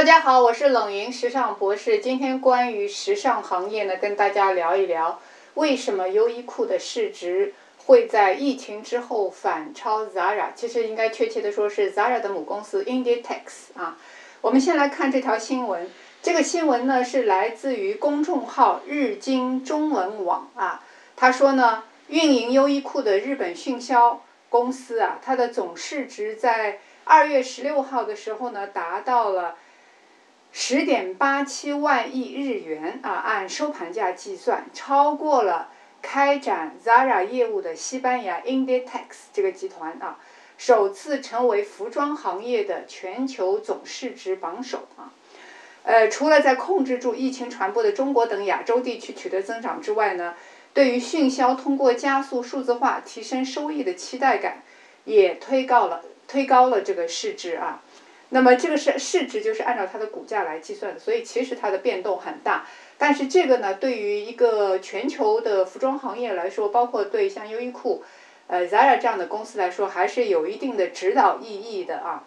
大家好，我是冷云时尚博士。今天关于时尚行业呢，跟大家聊一聊，为什么优衣库的市值会在疫情之后反超 Zara？其实应该确切的说是 Zara 的母公司 Inditex 啊。我们先来看这条新闻，这个新闻呢是来自于公众号日经中文网啊。他说呢，运营优衣库的日本迅销公司啊，它的总市值在二月十六号的时候呢，达到了。十点八七万亿日元啊，按收盘价计算，超过了开展 Zara 业务的西班牙 Inditex 这个集团啊，首次成为服装行业的全球总市值榜首啊。呃，除了在控制住疫情传播的中国等亚洲地区取得增长之外呢，对于迅销通过加速数字化提升收益的期待感，也推高了推高了这个市值啊。那么这个是市值，就是按照它的股价来计算的，所以其实它的变动很大。但是这个呢，对于一个全球的服装行业来说，包括对像优衣库、呃 Zara 这样的公司来说，还是有一定的指导意义的啊。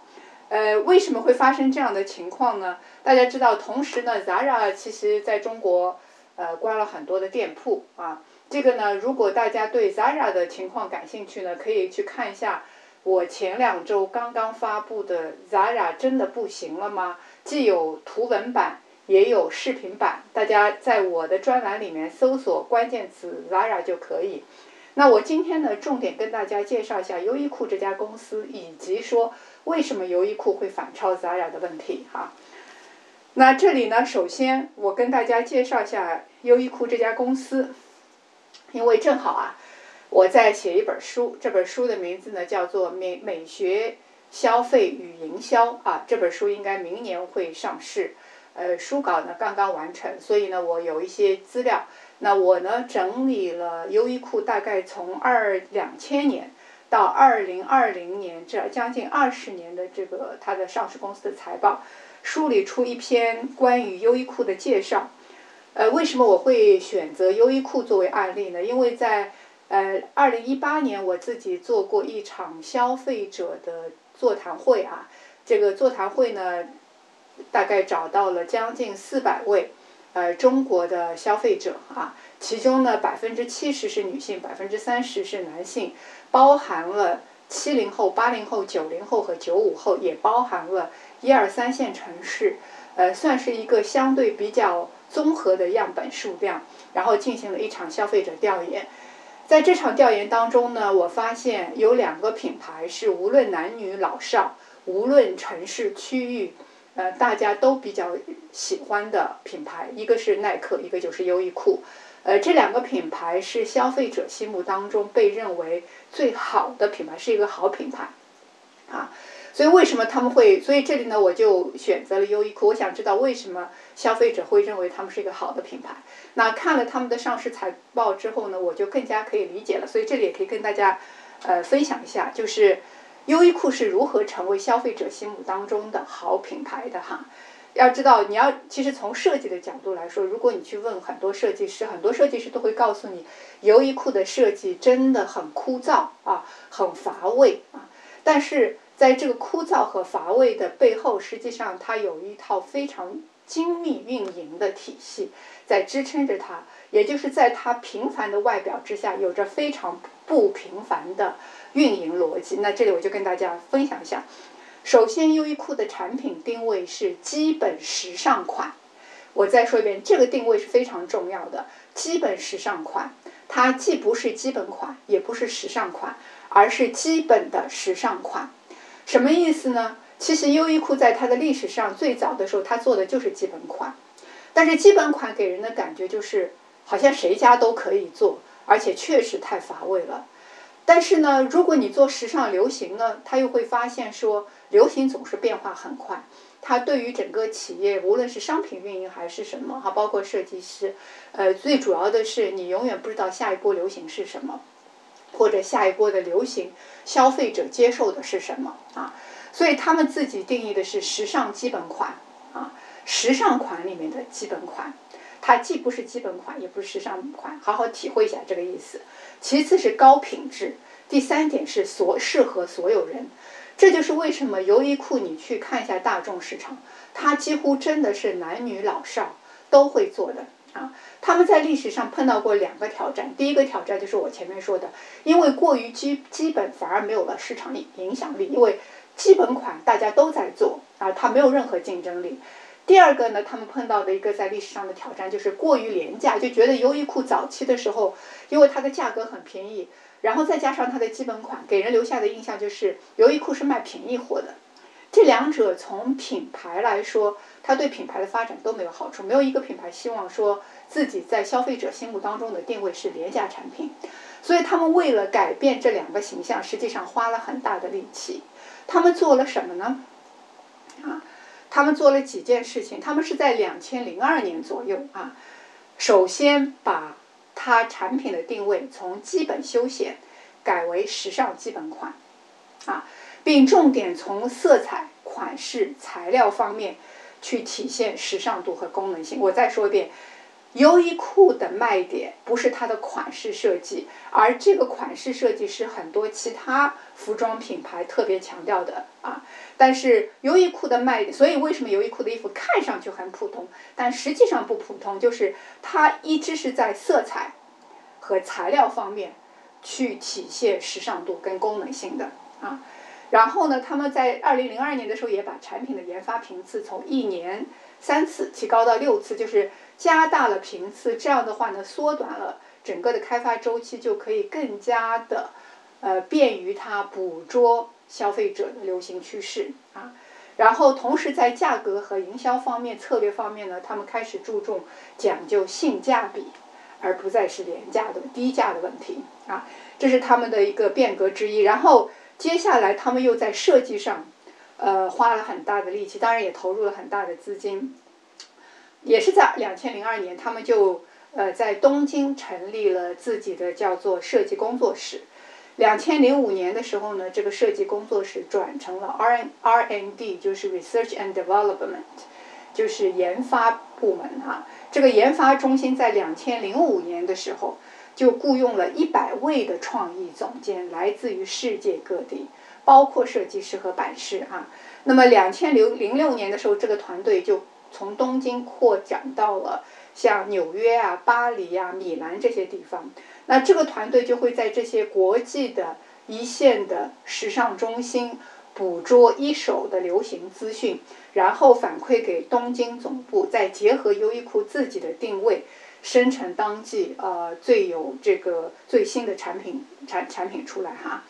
呃，为什么会发生这样的情况呢？大家知道，同时呢，Zara 其实在中国呃关了很多的店铺啊。这个呢，如果大家对 Zara 的情况感兴趣呢，可以去看一下。我前两周刚刚发布的 Zara 真的不行了吗？既有图文版，也有视频版，大家在我的专栏里面搜索关键词 Zara 就可以。那我今天呢，重点跟大家介绍一下优衣库这家公司，以及说为什么优衣库会反超 Zara 的问题哈。那这里呢，首先我跟大家介绍一下优衣库这家公司，因为正好啊。我在写一本书，这本书的名字呢叫做《美美学消费与营销》啊，这本书应该明年会上市。呃，书稿呢刚刚完成，所以呢我有一些资料。那我呢整理了优衣库大概从二两千年到二零二零年这将近二十年的这个它的上市公司的财报，梳理出一篇关于优衣库的介绍。呃，为什么我会选择优衣库作为案例呢？因为在呃，二零一八年我自己做过一场消费者的座谈会啊，这个座谈会呢，大概找到了将近四百位，呃，中国的消费者啊，其中呢百分之七十是女性，百分之三十是男性，包含了七零后、八零后、九零后和九五后，也包含了一二三线城市，呃，算是一个相对比较综合的样本数量，然后进行了一场消费者调研。在这场调研当中呢，我发现有两个品牌是无论男女老少，无论城市区域，呃，大家都比较喜欢的品牌，一个是耐克，一个就是优衣库。呃，这两个品牌是消费者心目当中被认为最好的品牌，是一个好品牌，啊。所以为什么他们会？所以这里呢，我就选择了优衣库。我想知道为什么消费者会认为他们是一个好的品牌。那看了他们的上市财报之后呢，我就更加可以理解了。所以这里也可以跟大家，呃，分享一下，就是优衣库是如何成为消费者心目当中的好品牌的哈。要知道，你要其实从设计的角度来说，如果你去问很多设计师，很多设计师都会告诉你，优衣库的设计真的很枯燥啊，很乏味啊。但是在这个枯燥和乏味的背后，实际上它有一套非常精密运营的体系在支撑着它，也就是在它平凡的外表之下，有着非常不平凡的运营逻辑。那这里我就跟大家分享一下。首先，优衣库的产品定位是基本时尚款。我再说一遍，这个定位是非常重要的。基本时尚款，它既不是基本款，也不是时尚款，而是基本的时尚款。什么意思呢？其实优衣库在它的历史上最早的时候，它做的就是基本款，但是基本款给人的感觉就是好像谁家都可以做，而且确实太乏味了。但是呢，如果你做时尚流行呢，他又会发现说，流行总是变化很快，它对于整个企业，无论是商品运营还是什么，哈，包括设计师，呃，最主要的是你永远不知道下一波流行是什么。或者下一波的流行，消费者接受的是什么啊？所以他们自己定义的是时尚基本款啊，时尚款里面的基本款，它既不是基本款，也不是时尚款，好好体会一下这个意思。其次是高品质，第三点是所适合所有人。这就是为什么优衣库你去看一下大众市场，它几乎真的是男女老少都会做的啊。他们在历史上碰到过两个挑战，第一个挑战就是我前面说的，因为过于基基本反而没有了市场影响力，因为基本款大家都在做啊，它没有任何竞争力。第二个呢，他们碰到的一个在历史上的挑战就是过于廉价，就觉得优衣库早期的时候，因为它的价格很便宜，然后再加上它的基本款，给人留下的印象就是优衣库是卖便宜货的。这两者从品牌来说，它对品牌的发展都没有好处，没有一个品牌希望说自己在消费者心目当中的定位是廉价产品。所以他们为了改变这两个形象，实际上花了很大的力气。他们做了什么呢？啊？他们做了几件事情，他们是在两千零二年左右啊，首先把它产品的定位从基本休闲改为时尚基本款，啊，并重点从色彩、款式、材料方面去体现时尚度和功能性。我再说一遍。优衣库的卖点不是它的款式设计，而这个款式设计是很多其他服装品牌特别强调的啊。但是优衣库的卖点，所以为什么优衣库的衣服看上去很普通，但实际上不普通，就是它一直是在色彩和材料方面去体现时尚度跟功能性的啊。然后呢，他们在二零零二年的时候也把产品的研发频次从一年三次提高到六次，就是。加大了频次，这样的话呢，缩短了整个的开发周期，就可以更加的，呃，便于它捕捉消费者的流行趋势啊。然后同时在价格和营销方面、策略方面呢，他们开始注重讲究性价比，而不再是廉价的低价的问题啊。这是他们的一个变革之一。然后接下来他们又在设计上，呃，花了很大的力气，当然也投入了很大的资金。也是在两千零二年，他们就呃在东京成立了自己的叫做设计工作室。两千零五年的时候呢，这个设计工作室转成了 R R N D，就是 Research and Development，就是研发部门哈。这个研发中心在两千零五年的时候就雇佣了一百位的创意总监，来自于世界各地，包括设计师和版师啊。那么两千零零六年的时候，这个团队就从东京扩展到了像纽约啊、巴黎啊、米兰这些地方，那这个团队就会在这些国际的一线的时尚中心捕捉一手的流行资讯，然后反馈给东京总部，再结合优衣库自己的定位，生成当季呃最有这个最新的产品产产品出来哈。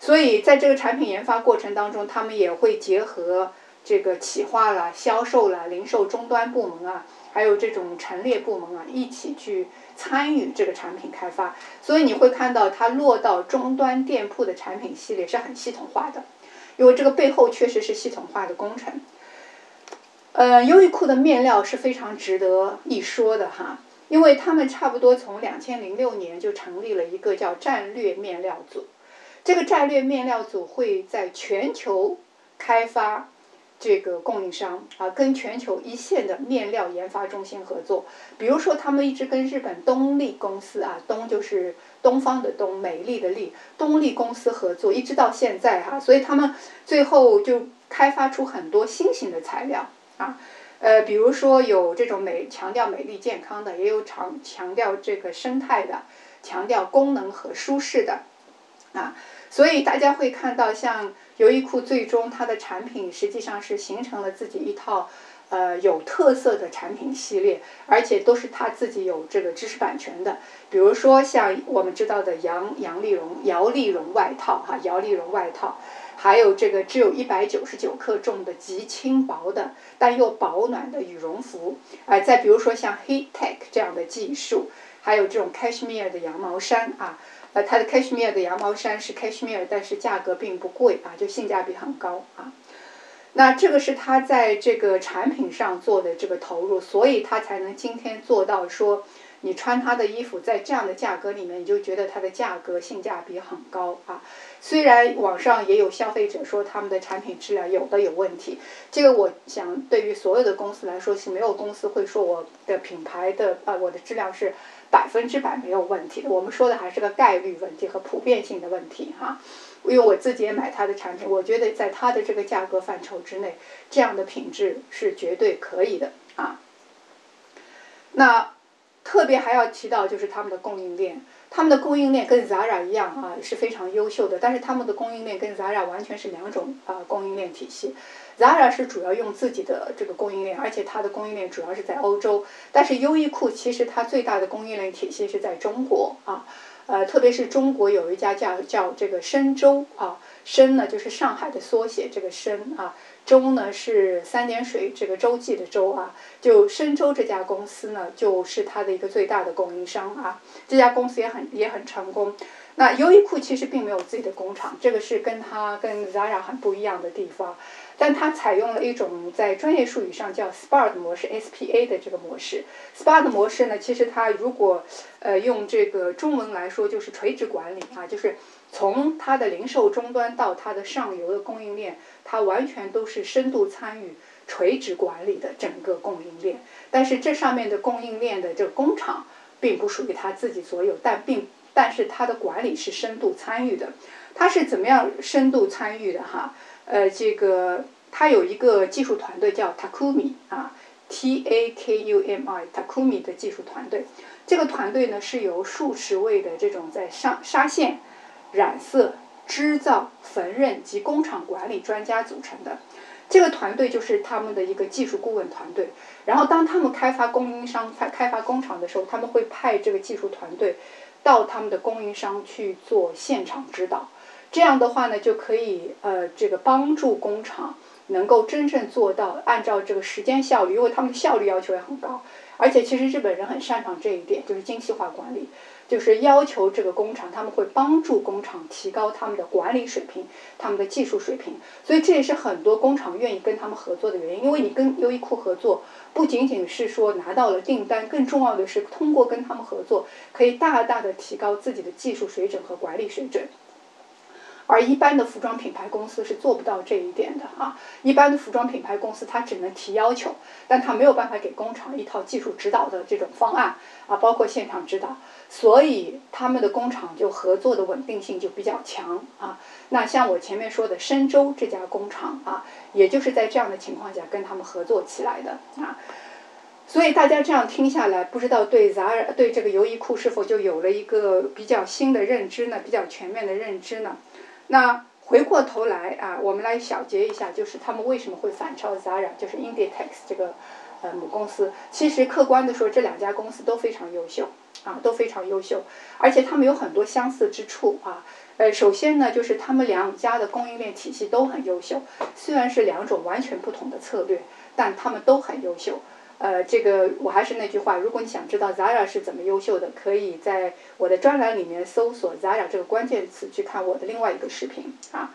所以在这个产品研发过程当中，他们也会结合。这个企划啦、销售啦、零售终端部门啊，还有这种陈列部门啊，一起去参与这个产品开发。所以你会看到它落到终端店铺的产品系列是很系统化的，因为这个背后确实是系统化的工程。呃，优衣库的面料是非常值得一说的哈，因为他们差不多从两千零六年就成立了一个叫战略面料组，这个战略面料组会在全球开发。这个供应商啊，跟全球一线的面料研发中心合作。比如说，他们一直跟日本东丽公司啊，东就是东方的东，美丽的丽，东丽公司合作，一直到现在哈。所以他们最后就开发出很多新型的材料啊，呃，比如说有这种美强调美丽健康的，也有强强调这个生态的，强调功能和舒适的啊。所以大家会看到像。优衣库最终它的产品实际上是形成了自己一套，呃有特色的产品系列，而且都是它自己有这个知识版权的。比如说像我们知道的杨杨丽绒姚丽绒外套哈，姚丽绒外套，还有这个只有一百九十九克重的极轻薄的但又保暖的羽绒服，啊，再比如说像 Heat Tech 这样的技术，还有这种 Cashmere 的羊毛衫啊。呃，它的 cashmere 的羊毛衫是 cashmere，但是价格并不贵啊，就性价比很高啊。那这个是他在这个产品上做的这个投入，所以他才能今天做到说，你穿它的衣服在这样的价格里面，你就觉得它的价格性价比很高啊。虽然网上也有消费者说他们的产品质量有的有问题，这个我想对于所有的公司来说是没有公司会说我的品牌的呃我的质量是。百分之百没有问题的，我们说的还是个概率问题和普遍性的问题哈。因为我自己也买它的产品，我觉得在它的这个价格范畴之内，这样的品质是绝对可以的啊。那特别还要提到就是他们的供应链，他们的供应链跟 Zara 一样啊是非常优秀的，但是他们的供应链跟 Zara 完全是两种啊供应链体系。Zara 是主要用自己的这个供应链，而且它的供应链主要是在欧洲，但是优衣库其实它最大的供应链体系是在中国啊。呃，特别是中国有一家叫叫这个深州啊，深呢就是上海的缩写，这个深啊，周呢是三点水这个洲际的洲啊，就深州这家公司呢就是它的一个最大的供应商啊，这家公司也很也很成功。那优衣库其实并没有自己的工厂，这个是跟它跟 Zara 很不一样的地方。但它采用了一种在专业术语上叫 SPA 的模式，SPA 的这个模式。SPA 的模式呢，其实它如果呃用这个中文来说，就是垂直管理啊，就是从它的零售终端到它的上游的供应链，它完全都是深度参与垂直管理的整个供应链。但是这上面的供应链的这个工厂并不属于它自己所有，但并但是它的管理是深度参与的。它是怎么样深度参与的哈？呃，这个它有一个技术团队叫 Takumi 啊，T A K U M I，Takumi 的技术团队。这个团队呢是由数十位的这种在上纱线、染色、织造、缝纫及工厂管理专家组成的。这个团队就是他们的一个技术顾问团队。然后当他们开发供应商、开开发工厂的时候，他们会派这个技术团队到他们的供应商去做现场指导。这样的话呢，就可以呃，这个帮助工厂能够真正做到按照这个时间效率，因为他们效率要求也很高。而且其实日本人很擅长这一点，就是精细化管理，就是要求这个工厂他们会帮助工厂提高他们的管理水平、他们的技术水平。所以这也是很多工厂愿意跟他们合作的原因，因为你跟优衣库合作，不仅仅是说拿到了订单，更重要的是通过跟他们合作，可以大大的提高自己的技术水准和管理水准。而一般的服装品牌公司是做不到这一点的啊！一般的服装品牌公司它只能提要求，但它没有办法给工厂一套技术指导的这种方案啊，包括现场指导，所以他们的工厂就合作的稳定性就比较强啊。那像我前面说的深州这家工厂啊，也就是在这样的情况下跟他们合作起来的啊。所以大家这样听下来，不知道对咱对这个优衣库是否就有了一个比较新的认知呢？比较全面的认知呢？那回过头来啊，我们来小结一下，就是他们为什么会反超 Zara，就是 Inditex 这个呃母公司。其实客观的说，这两家公司都非常优秀啊，都非常优秀，而且他们有很多相似之处啊。呃，首先呢，就是他们两家的供应链体系都很优秀，虽然是两种完全不同的策略，但他们都很优秀。呃，这个我还是那句话，如果你想知道 Zara 是怎么优秀的，可以在我的专栏里面搜索 Zara 这个关键词去看我的另外一个视频啊。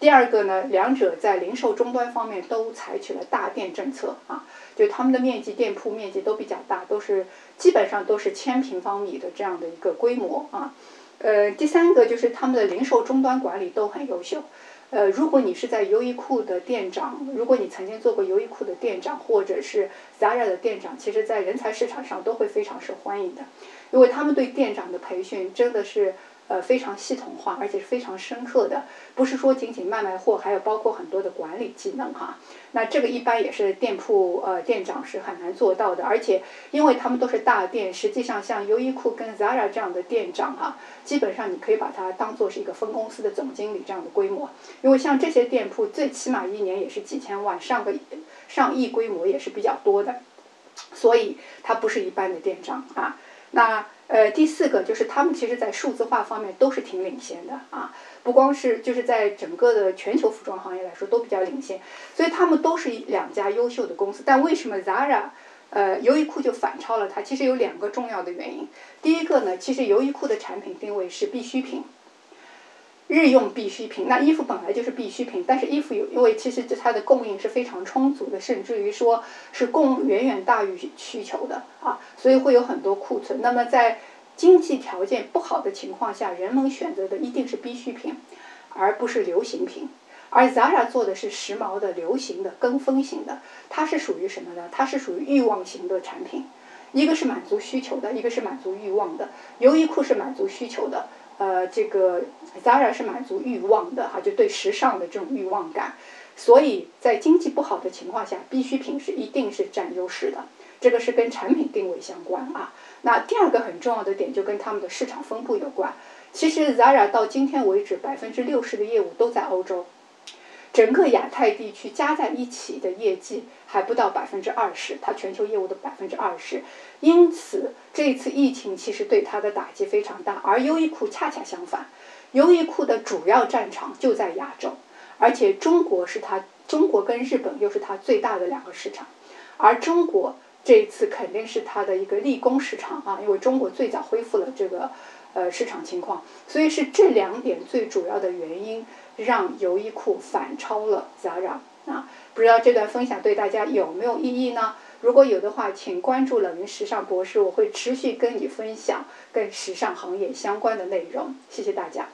第二个呢，两者在零售终端方面都采取了大店政策啊，就他们的面积店铺面积都比较大，都是基本上都是千平方米的这样的一个规模啊。呃，第三个就是他们的零售终端管理都很优秀。呃，如果你是在优衣库的店长，如果你曾经做过优衣库的店长，或者是 Zara 的店长，其实，在人才市场上都会非常受欢迎的，因为他们对店长的培训真的是。呃，非常系统化，而且是非常深刻的，不是说仅仅卖卖货，还有包括很多的管理技能哈。那这个一般也是店铺呃店长是很难做到的，而且因为他们都是大店，实际上像优衣库跟 Zara 这样的店长哈，基本上你可以把它当做是一个分公司的总经理这样的规模，因为像这些店铺最起码一年也是几千万，上个上亿规模也是比较多的，所以他不是一般的店长啊。那呃，第四个就是他们其实，在数字化方面都是挺领先的啊，不光是就是在整个的全球服装行业来说都比较领先，所以他们都是两家优秀的公司。但为什么 Zara，呃，优衣库就反超了它？其实有两个重要的原因。第一个呢，其实优衣库的产品定位是必需品。日用必需品，那衣服本来就是必需品，但是衣服有，因为其实它的供应是非常充足的，甚至于说是供远远大于需求的啊，所以会有很多库存。那么在经济条件不好的情况下，人们选择的一定是必需品，而不是流行品。而 Zara 做的是时髦的、流行的、跟风型的，它是属于什么呢？它是属于欲望型的产品，一个是满足需求的，一个是满足欲望的。优衣库是满足需求的。呃，这个 Zara 是满足欲望的哈，就对时尚的这种欲望感，所以在经济不好的情况下，必需品是一定是占优势的，这个是跟产品定位相关啊。那第二个很重要的点就跟他们的市场分布有关。其实 Zara 到今天为止，百分之六十的业务都在欧洲。整个亚太地区加在一起的业绩还不到百分之二十，它全球业务的百分之二十，因此这次疫情其实对它的打击非常大。而优衣库恰恰相反，优衣库的主要战场就在亚洲，而且中国是它，中国跟日本又是它最大的两个市场，而中国这一次肯定是它的一个立功市场啊，因为中国最早恢复了这个呃市场情况，所以是这两点最主要的原因。让优衣库反超了 Zara 啊！不知道这段分享对大家有没有意义呢？如果有的话，请关注冷云时尚博士，我会持续跟你分享跟时尚行业相关的内容。谢谢大家。